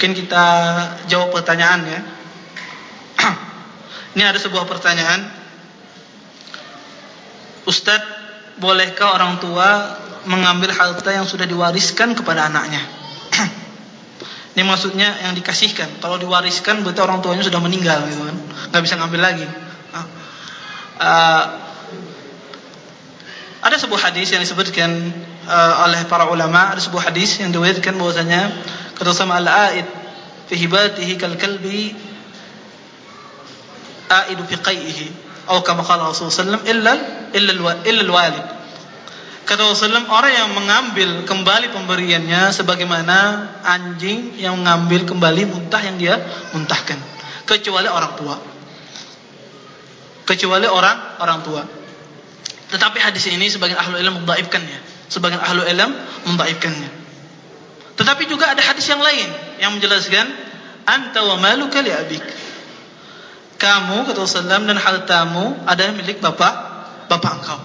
Mungkin kita jawab pertanyaan ya. Ini ada sebuah pertanyaan. Ustaz, bolehkah orang tua mengambil harta yang sudah diwariskan kepada anaknya? Ini maksudnya yang dikasihkan. Kalau diwariskan berarti orang tuanya sudah meninggal gitu kan. Enggak bisa ngambil lagi. Uh, ada sebuah hadis yang disebutkan uh, oleh para ulama, ada sebuah hadis yang diriwayatkan bahwasanya kata sama al-aid fi hibatihi kal kalbi aidu fi qaihi atau kama qala Rasulullah sallallahu illa illa illa al-walid kata Rasulullah orang yang mengambil kembali pemberiannya sebagaimana anjing yang mengambil kembali muntah yang dia muntahkan. Kecuali orang tua. Kecuali orang orang tua. Tetapi hadis ini sebagian ahlu ilmu mendhaifkannya sebagian ahlu ilmu mendhaifkannya tetapi juga ada hadis yang lain yang menjelaskan anta wa maluka li abik kamu kata Rasulullah dan hartamu adalah milik bapak bapak engkau.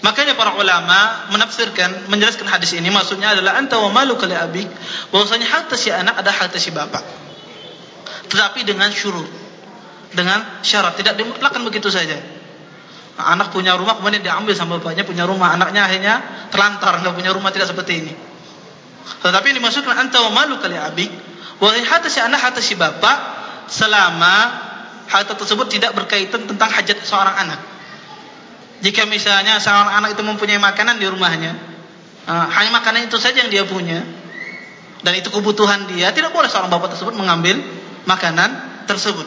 Makanya para ulama menafsirkan menjelaskan hadis ini maksudnya adalah anta wa maluka li abik bahwasanya harta si anak adalah harta si bapak. Tetapi dengan syurut. Dengan syarat tidak dimutlakkan begitu saja. Anak punya rumah kemudian diambil sama bapaknya punya rumah, anaknya akhirnya terlantar enggak punya rumah tidak seperti ini. Tetapi ini dimaksudkan anta wa maluka li abik bahwasanya harta si anak harta si bapak selama harta tersebut tidak berkaitan tentang hajat seorang anak. Jika misalnya seorang anak itu mempunyai makanan di rumahnya, uh, hanya makanan itu saja yang dia punya, dan itu kebutuhan dia, tidak boleh seorang bapak tersebut mengambil makanan tersebut.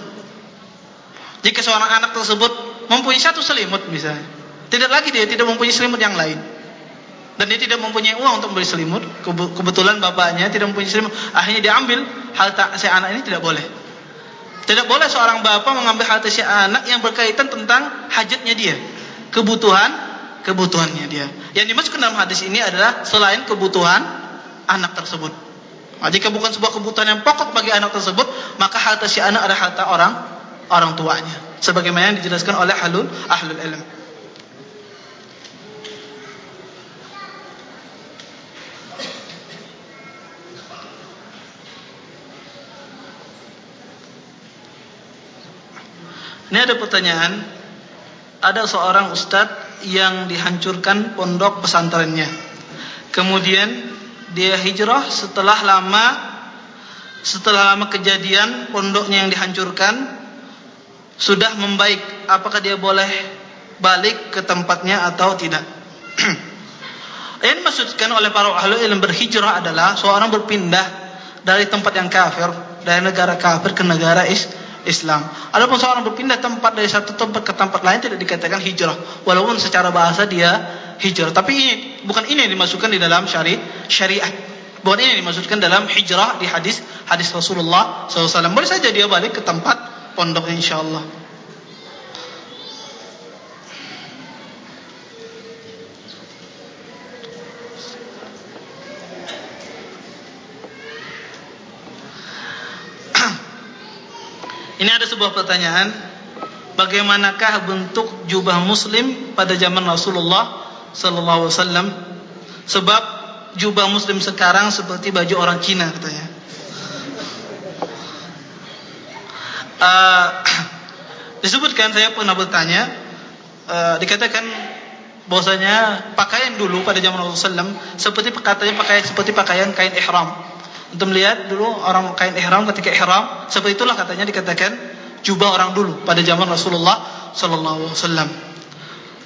Jika seorang anak tersebut mempunyai satu selimut misalnya, tidak lagi dia tidak mempunyai selimut yang lain, dan dia tidak mempunyai uang untuk membeli selimut, kebetulan bapaknya tidak mempunyai selimut, akhirnya dia ambil harta si anak ini tidak boleh. Tidak boleh seorang bapa mengambil harta si anak yang berkaitan tentang hajatnya dia. Kebutuhan, kebutuhannya dia. Yang dimaksudkan dalam hadis ini adalah selain kebutuhan anak tersebut. Nah, jika bukan sebuah kebutuhan yang pokok bagi anak tersebut, maka harta si anak adalah harta orang orang tuanya. Sebagaimana yang dijelaskan oleh halul ahlul ilm. Ini ada pertanyaan. Ada seorang ustaz Yang dihancurkan pondok pesantrennya. Kemudian Dia hijrah setelah lama Setelah lama kejadian Pondoknya yang dihancurkan Sudah membaik. Apakah dia boleh balik ke tempatnya atau tidak? Yang dimaksudkan oleh para ahli ilmu berhijrah adalah Seorang berpindah Dari tempat yang kafir Dari negara kafir ke negara Islam Islam. Adapun seorang berpindah tempat dari satu tempat ke tempat lain tidak dikatakan hijrah, walaupun secara bahasa dia hijrah. Tapi ini bukan ini yang dimasukkan di dalam syari syariat. Bukan ini yang dimasukkan dalam hijrah di hadis hadis Rasulullah SAW. Boleh saja dia balik ke tempat pondoknya insyaallah. Ini ada sebuah pertanyaan Bagaimanakah bentuk jubah muslim pada zaman Rasulullah sallallahu alaihi wasallam? Sebab jubah muslim sekarang seperti baju orang Cina katanya. Uh, disebutkan saya pernah bertanya uh, dikatakan bahwasanya pakaian dulu pada zaman Rasulullah sallam seperti katanya pakaian seperti pakaian kain ihram. Untuk melihat dulu orang kain ihram ketika ihram seperti itulah katanya dikatakan jubah orang dulu pada zaman Rasulullah sallallahu alaihi wasallam.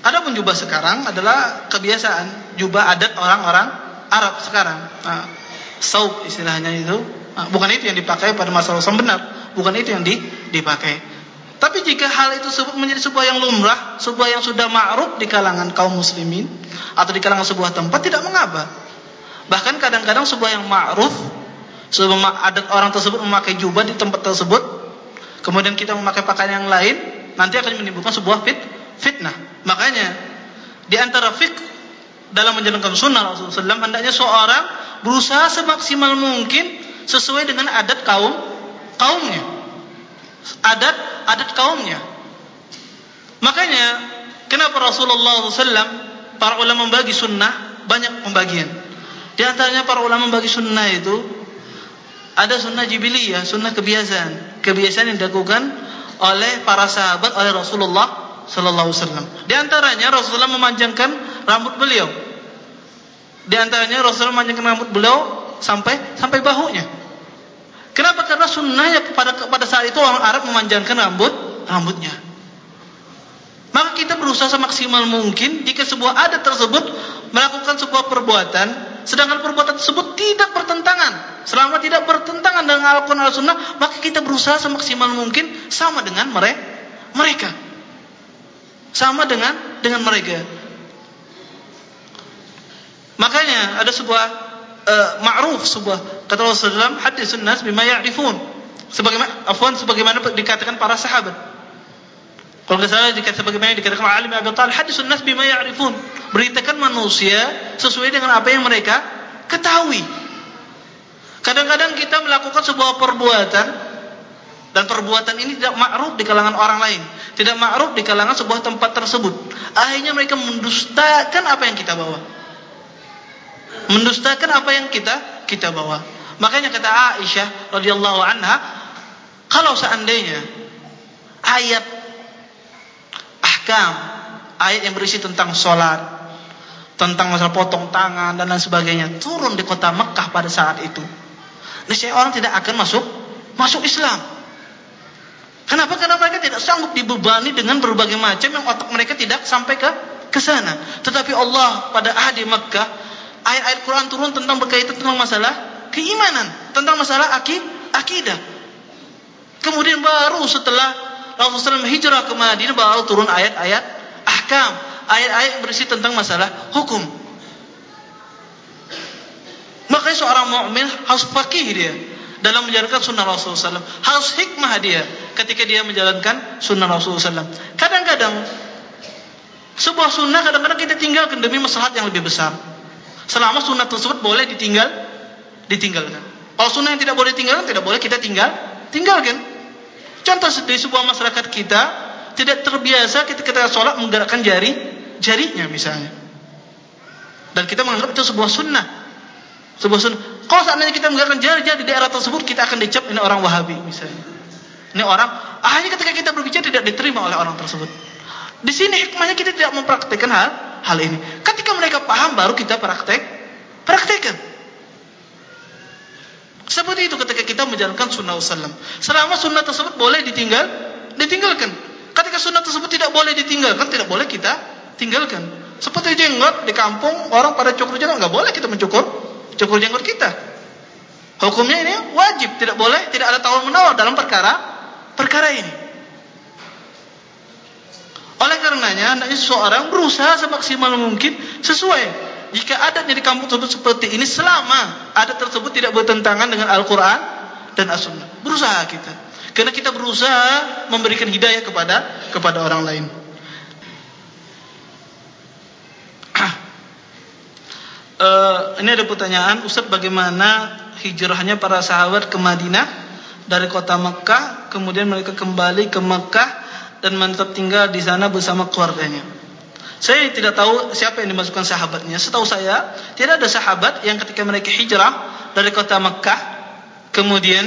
Adapun jubah sekarang adalah kebiasaan jubah adat orang-orang Arab sekarang. Nah, saub istilahnya itu. Nah, bukan itu yang dipakai pada masa Rasulullah benar, bukan itu yang dipakai. Tapi jika hal itu menjadi sebuah yang lumrah, sebuah yang sudah ma'ruf di kalangan kaum muslimin atau di kalangan sebuah tempat tidak mengapa. Bahkan kadang-kadang sebuah yang ma'ruf Adat orang tersebut memakai jubah di tempat tersebut Kemudian kita memakai pakaian yang lain Nanti akan menimbulkan sebuah fit, fitnah. Makanya Di antara fik Dalam menjalankan sunnah Rasulullah SAW Hendaknya seorang berusaha semaksimal mungkin Sesuai dengan adat kaum Kaumnya. Adat adat kaumnya. Makanya Kenapa Rasulullah SAW Para ulama membagi sunnah Banyak pembagian. Di antaranya para ulama membagi sunnah itu ada sunnah jibiliyah, sunnah kebiasaan. Kebiasaan yang dilakukan oleh para sahabat oleh Rasulullah sallallahu alaihi wasallam. Di antaranya Rasulullah memanjangkan rambut beliau. Di antaranya Rasulullah memanjangkan rambut beliau sampai sampai bahunya. Kenapa? Karena sunnahnya pada pada saat itu orang Arab memanjangkan rambut rambutnya. Maka kita berusaha semaksimal mungkin jika sebuah adat tersebut melakukan sebuah perbuatan sedangkan perbuatan tersebut tidak bertentangan. Selama tidak bertentangan dengan Al-Quran Al-Sunnah maka kita berusaha semaksimal mungkin sama dengan mereka. Sama dengan dengan mereka. Makanya ada sebuah uh, ma'ruf sebuah kata Rasulullah hadis sunnah bima ya'rifun. Sebagaimana afwan sebagaimana dikatakan para sahabat. Kalau tidak salah dikatakan sebagaimana dikatakan alim Abi Talib hadisun nas bima ya'rifun. Beritakan manusia sesuai dengan apa yang mereka ketahui. Kadang-kadang kita melakukan sebuah perbuatan dan perbuatan ini tidak ma'ruf di kalangan orang lain, tidak ma'ruf di kalangan sebuah tempat tersebut. Akhirnya mereka mendustakan apa yang kita bawa. Mendustakan apa yang kita kita bawa. Makanya kata Aisyah radhiyallahu anha, kalau seandainya ayat ahkam ayat yang berisi tentang solat tentang masalah potong tangan dan lain sebagainya turun di kota Mekah pada saat itu. Niscaya orang tidak akan masuk masuk Islam. Kenapa? karena mereka tidak sanggup dibebani dengan berbagai macam yang otak mereka tidak sampai ke ke sana. Tetapi Allah pada ahli Mekah ayat-ayat Quran turun tentang berkaitan tentang masalah keimanan tentang masalah akidah. Kemudian baru setelah Rasulullah SAW hijrah ke Madinah baru turun ayat-ayat ahkam, ayat-ayat berisi tentang masalah hukum. Makanya seorang mukmin harus fakih dia dalam menjalankan sunnah Rasulullah SAW. Harus hikmah dia ketika dia menjalankan sunnah Rasulullah SAW. Kadang-kadang sebuah sunnah kadang-kadang kita tinggalkan demi masalah yang lebih besar. Selama sunnah tersebut boleh ditinggal, ditinggalkan. Kalau sunnah yang tidak boleh ditinggalkan, tidak boleh kita tinggal, tinggalkan. Contoh di sebuah masyarakat kita tidak terbiasa ketika kita sholat menggerakkan jari jarinya misalnya. Dan kita menganggap itu sebuah sunnah. Sebuah sunnah. Kalau seandainya kita menggerakkan jari-jari di daerah tersebut kita akan dicap ini orang Wahabi misalnya. Ini orang akhirnya ketika kita berbicara tidak diterima oleh orang tersebut. Di sini hikmahnya kita tidak mempraktikkan hal hal ini. Ketika mereka paham baru kita praktek praktekkan. Seperti itu ketika kita menjalankan sunnah Rasulullah. Selama sunnah tersebut boleh ditinggal, ditinggalkan. Ketika sunnah tersebut tidak boleh ditinggalkan, tidak boleh kita tinggalkan. Seperti jenggot di kampung, orang pada cukur jenggot, enggak boleh kita mencukur cukur jenggot kita. Hukumnya ini wajib, tidak boleh, tidak ada tawar menawar dalam perkara perkara ini. Oleh karenanya, hendaknya seseorang berusaha semaksimal mungkin sesuai jika adatnya di kampung tersebut seperti ini selama adat tersebut tidak bertentangan dengan Al-Quran dan As-Sunnah. Berusaha kita. Karena kita berusaha memberikan hidayah kepada kepada orang lain. Uh, ini ada pertanyaan, Ustaz bagaimana hijrahnya para sahabat ke Madinah dari kota Mekah, kemudian mereka kembali ke Mekah dan mantap tinggal di sana bersama keluarganya. Saya tidak tahu siapa yang dimasukkan sahabatnya. Setahu saya, tidak ada sahabat yang ketika mereka hijrah dari kota Mekah, kemudian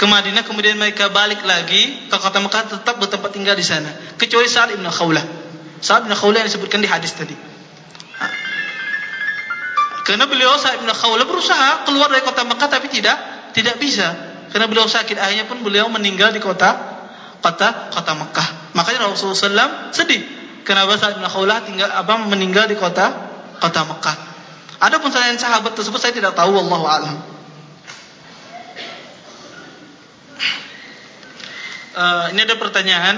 ke Madinah, kemudian mereka balik lagi ke kota Mekah tetap bertempat tinggal di sana. Kecuali Sa'ad ibn Khawlah. Sa'ad ibn Khawlah yang disebutkan di hadis tadi. Karena beliau Sa'ad ibn Khawlah berusaha keluar dari kota Mekah tapi tidak tidak bisa. Karena beliau sakit akhirnya pun beliau meninggal di kota kota kota Mekah. Makanya Rasulullah SAW sedih kenapa Sa'ad bin Khawlah tinggal apa meninggal di kota kota Mekah. Adapun selain sahabat tersebut saya tidak tahu wallahu alam. Uh, ini ada pertanyaan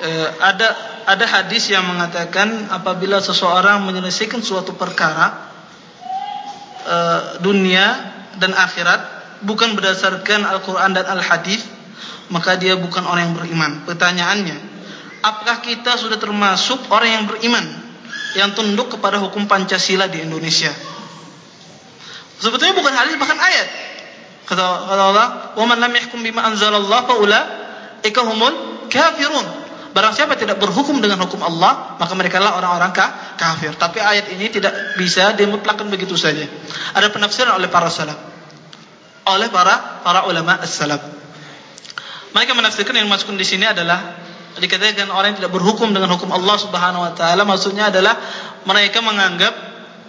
uh, ada ada hadis yang mengatakan apabila seseorang menyelesaikan suatu perkara uh, dunia dan akhirat bukan berdasarkan Al-Qur'an dan Al-Hadis maka dia bukan orang yang beriman. Pertanyaannya, apakah kita sudah termasuk orang yang beriman yang tunduk kepada hukum Pancasila di Indonesia? Sebetulnya bukan hadis bahkan ayat. Kata Allah, "Wa man lam yahkum bima anzalallahu fa ulaika humul kafirun." Barang siapa tidak berhukum dengan hukum Allah, maka mereka lah orang-orang kafir. Tapi ayat ini tidak bisa dimutlakkan begitu saja. Ada penafsiran oleh para salaf. oleh para para ulama as-salaf. Mereka menafsirkan yang masuk di sini adalah dikatakan orang yang tidak berhukum dengan hukum Allah Subhanahu wa taala maksudnya adalah mereka menganggap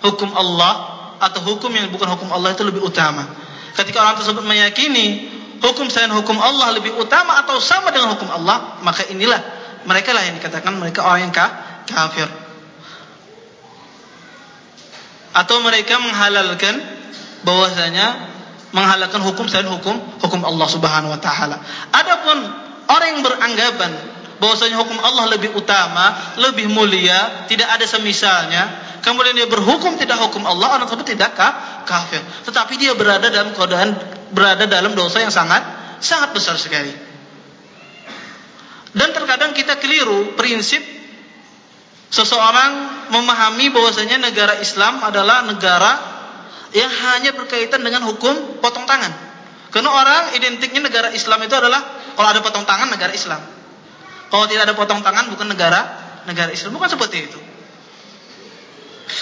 hukum Allah atau hukum yang bukan hukum Allah itu lebih utama. Ketika orang tersebut meyakini hukum selain hukum Allah lebih utama atau sama dengan hukum Allah, maka inilah mereka lah yang dikatakan mereka orang yang kafir. Atau mereka menghalalkan bahwasanya menghalalkan hukum selain hukum hukum Allah Subhanahu wa taala. Adapun orang yang beranggapan bahwasanya hukum Allah lebih utama, lebih mulia, tidak ada semisalnya, kemudian dia berhukum tidak hukum Allah, orang tersebut tidak kafir. Tetapi dia berada dalam keadaan berada dalam dosa yang sangat sangat besar sekali. Dan terkadang kita keliru prinsip seseorang memahami bahwasanya negara Islam adalah negara yang hanya berkaitan dengan hukum potong tangan. Karena orang identiknya negara Islam itu adalah kalau ada potong tangan negara Islam. Kalau tidak ada potong tangan bukan negara negara Islam. Bukan seperti itu.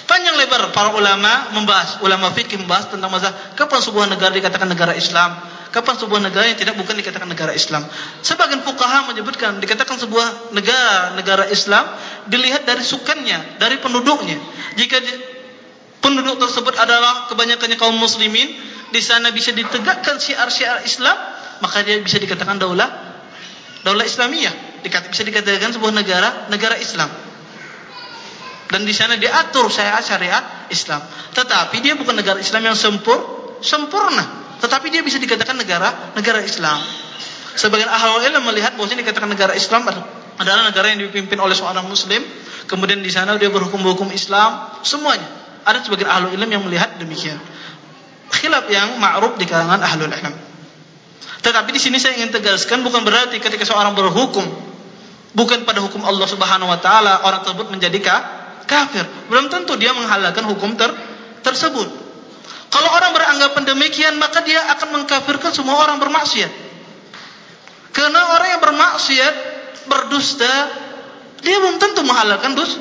Panjang lebar para ulama membahas, ulama fikih membahas tentang masalah kapan sebuah negara dikatakan negara Islam, kapan sebuah negara yang tidak bukan dikatakan negara Islam. Sebagian fuqaha menyebutkan dikatakan sebuah negara negara Islam dilihat dari sukannya, dari penduduknya. Jika penduduk tersebut adalah kebanyakannya kaum muslimin, di sana bisa ditegakkan syiar-syiar Islam, maka dia bisa dikatakan daulah daulah Islamiyah dikatakan bisa dikatakan sebuah negara negara Islam. Dan di sana diatur syariat syariat Islam. Tetapi dia bukan negara Islam yang sempur, sempurna. Tetapi dia bisa dikatakan negara negara Islam. Sebagian ahli ilmu melihat bahwa ini dikatakan negara Islam adalah negara yang dipimpin oleh seorang muslim, kemudian di sana dia berhukum-hukum Islam, semuanya. Ada sebagian ahli ilmu yang melihat demikian. Khilaf yang ma'ruf di kalangan ahli ilmu. Tetapi di sini saya ingin tegaskan bukan berarti ketika seorang berhukum bukan pada hukum Allah Subhanahu wa taala orang tersebut menjadi kafir. Belum tentu dia menghalalkan hukum ter tersebut. Kalau orang beranggapan demikian maka dia akan mengkafirkan semua orang bermaksiat. Karena orang yang bermaksiat berdusta dia belum tentu menghalalkan dus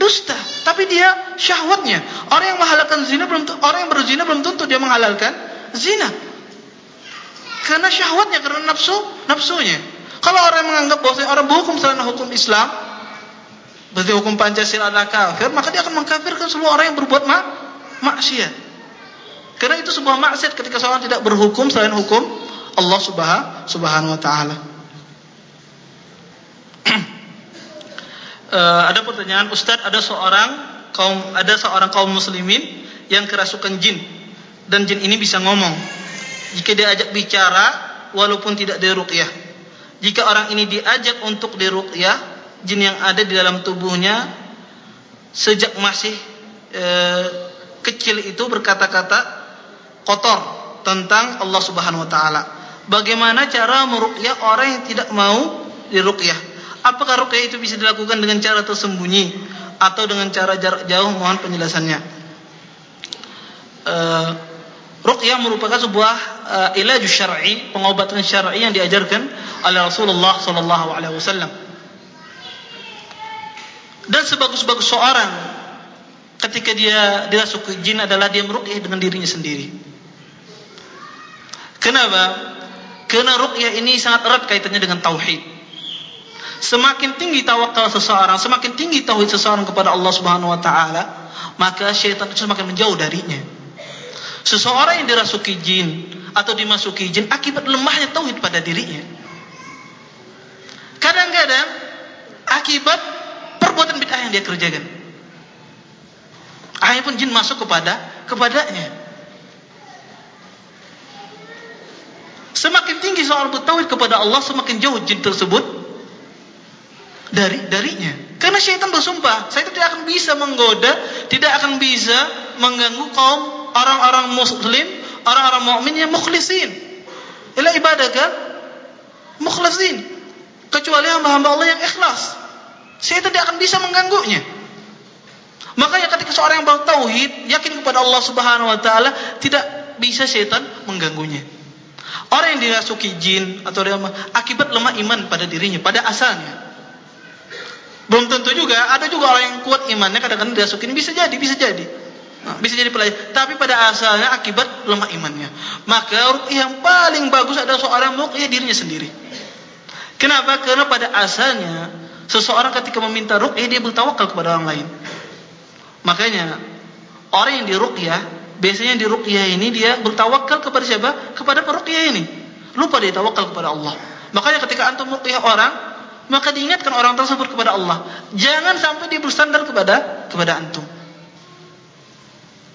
dusta, tapi dia syahwatnya. Orang yang menghalalkan zina belum orang yang berzina belum tentu dia menghalalkan zina. Karena syahwatnya karena nafsu nafsunya. Kalau orang menganggap bahwa orang berhukum selain hukum Islam, berarti hukum Pancasila adalah kafir, maka dia akan mengkafirkan semua orang yang berbuat mak maksiat. Karena itu sebuah maksiat ketika seorang tidak berhukum selain hukum Allah Subhanahu wa taala. uh, ada pertanyaan Ustaz, ada seorang kaum ada seorang kaum muslimin yang kerasukan jin dan jin ini bisa ngomong. Jika diajak bicara walaupun tidak diruqyah jika orang ini diajak untuk diruqyah jin yang ada di dalam tubuhnya sejak masih e, kecil itu berkata-kata kotor tentang Allah Subhanahu wa taala. Bagaimana cara meruqyah orang yang tidak mau diruqyah? Apakah ruqyah itu bisa dilakukan dengan cara tersembunyi atau dengan cara jarak jauh? Mohon penjelasannya. Eh Ruqyah merupakan sebuah uh, ilaju syar'i, pengobatan syar'i yang diajarkan oleh Rasulullah sallallahu alaihi wasallam. Dan sebagus-bagus seorang ketika dia dirasuki jin adalah dia meruqyah dengan dirinya sendiri. Kenapa? Karena ruqyah ini sangat erat kaitannya dengan tauhid. Semakin tinggi tawakal seseorang, semakin tinggi tauhid seseorang kepada Allah Subhanahu wa taala, maka syaitan itu semakin menjauh darinya. Seseorang yang dirasuki jin atau dimasuki jin akibat lemahnya tauhid pada dirinya. Kadang-kadang akibat perbuatan bid'ah yang dia kerjakan. Akhirnya pun jin masuk kepada kepadanya. Semakin tinggi seorang bertauhid kepada Allah, semakin jauh jin tersebut dari darinya. Karena syaitan bersumpah, saya tidak akan bisa menggoda, tidak akan bisa mengganggu kaum orang-orang muslim, orang-orang mukmin yang mukhlisin. Ila ibadah? Mukhlisin. Kecuali hamba-hamba Allah yang ikhlas. Saya tidak akan bisa mengganggunya. Makanya ketika seorang yang bertauhid, yakin kepada Allah Subhanahu wa taala, tidak bisa syaitan mengganggunya. Orang yang dirasuki jin atau dia akibat lemah iman pada dirinya, pada asalnya. Belum tentu juga, ada juga orang yang kuat imannya kadang-kadang dirasuki bisa jadi, bisa jadi. Bisa jadi pelajar, tapi pada asalnya akibat lemah imannya. Maka yang paling bagus adalah seorang ruqyah dirinya sendiri. Kenapa? Karena pada asalnya seseorang ketika meminta ruqyah dia bertawakal kepada orang lain. Makanya orang yang diruqyah biasanya di ruqyah ini dia bertawakal kepada siapa? Kepada peruqyah ini. Lupa dia tawakal kepada Allah. Makanya ketika antum ruqyah orang, maka diingatkan orang tersebut kepada Allah. Jangan sampai dia bersandar kepada kepada antum.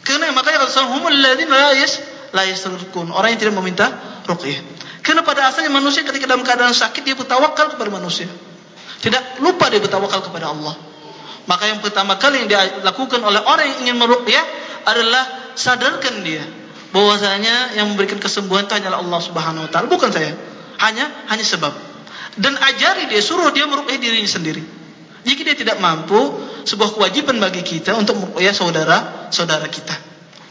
Karena makanya kata humul ladzina la yas la yasrukun. Orang yang tidak meminta ruqyah. Karena pada asalnya manusia ketika dalam keadaan sakit dia bertawakal kepada manusia. Tidak lupa dia bertawakal kepada Allah. Maka yang pertama kali yang dilakukan oleh orang yang ingin meruqyah adalah sadarkan dia bahwasanya yang memberikan kesembuhan itu hanyalah Allah Subhanahu wa taala, bukan saya. Hanya hanya sebab. Dan ajari dia suruh dia meruqyah dirinya sendiri. Jika dia tidak mampu, sebuah kewajiban bagi kita untuk meruqyah saudara-saudara kita.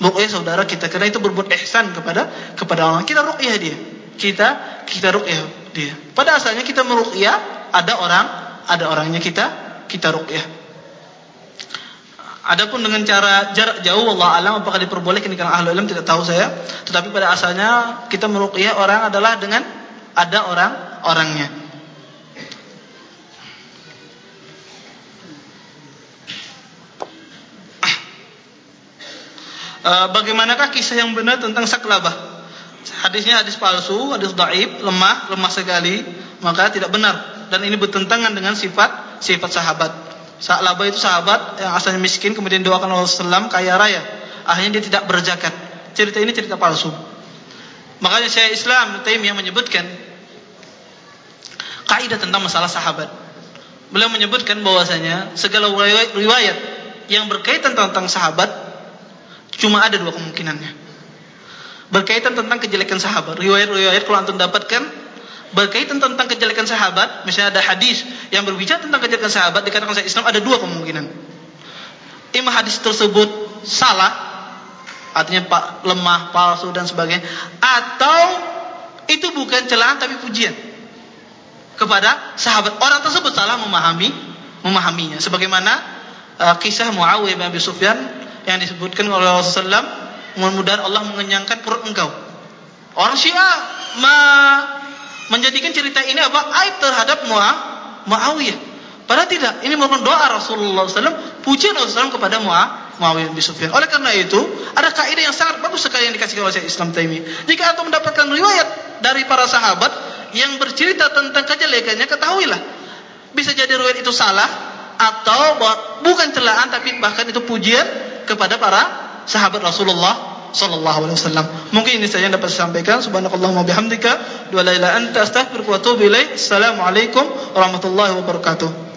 Meruqyah saudara kita karena itu berbuat ihsan kepada kepada orang. Kita ruqyah dia. Kita kita ruqyah dia. Pada asalnya kita meruqyah ada orang, ada orangnya kita kita ruqyah. Adapun dengan cara jarak jauh Allah alam apakah diperbolehkan di kalangan ahli ilmu tidak tahu saya. Tetapi pada asalnya kita meruqyah orang adalah dengan ada orang orangnya. Uh, bagaimanakah kisah yang benar tentang saklabah? Hadisnya hadis palsu, hadis daib, lemah, lemah sekali, maka tidak benar dan ini bertentangan dengan sifat sifat sahabat. Sa'labah itu sahabat yang asalnya miskin kemudian doakan Allah Sallam kaya raya. Akhirnya dia tidak berzakat. Cerita ini cerita palsu. Makanya saya Islam Taimiyah menyebutkan kaidah tentang masalah sahabat. Beliau menyebutkan bahwasanya segala riwayat yang berkaitan tentang sahabat cuma ada dua kemungkinannya. Berkaitan tentang kejelekan sahabat. Riwayat-riwayat kalau antum dapatkan berkaitan tentang kejelekan sahabat, misalnya ada hadis yang berbicara tentang kejelekan sahabat dikatakan saya Islam ada dua kemungkinan. Ima hadis tersebut salah, artinya pak lemah, palsu dan sebagainya, atau itu bukan celaan tapi pujian kepada sahabat. Orang tersebut salah memahami memahaminya. Sebagaimana uh, kisah Muawiyah bin Abi Sufyan yang disebutkan oleh Rasulullah mudah-mudahan Allah mengenyangkan perut engkau. Orang Syiah ma menjadikan cerita ini apa aib terhadap Muawiyah. Padahal tidak. Ini merupakan doa Rasulullah SAW, pujian Rasulullah SAW kepada Muawiyah bin Sufyan. Oleh karena itu, ada kaidah yang sangat bagus sekali yang dikasih oleh Islam Taimi. Jika anda mendapatkan riwayat dari para sahabat yang bercerita tentang kejelekannya, ketahuilah. Bisa jadi riwayat itu salah atau bukan celaan tapi bahkan itu pujian kepada para sahabat Rasulullah sallallahu alaihi wasallam. Mungkin ini saja yang dapat saya sampaikan. Subhanakallahumma bihamdika wa la ilaha anta astaghfiruka wa atubu ilaik. Assalamualaikum warahmatullahi wabarakatuh.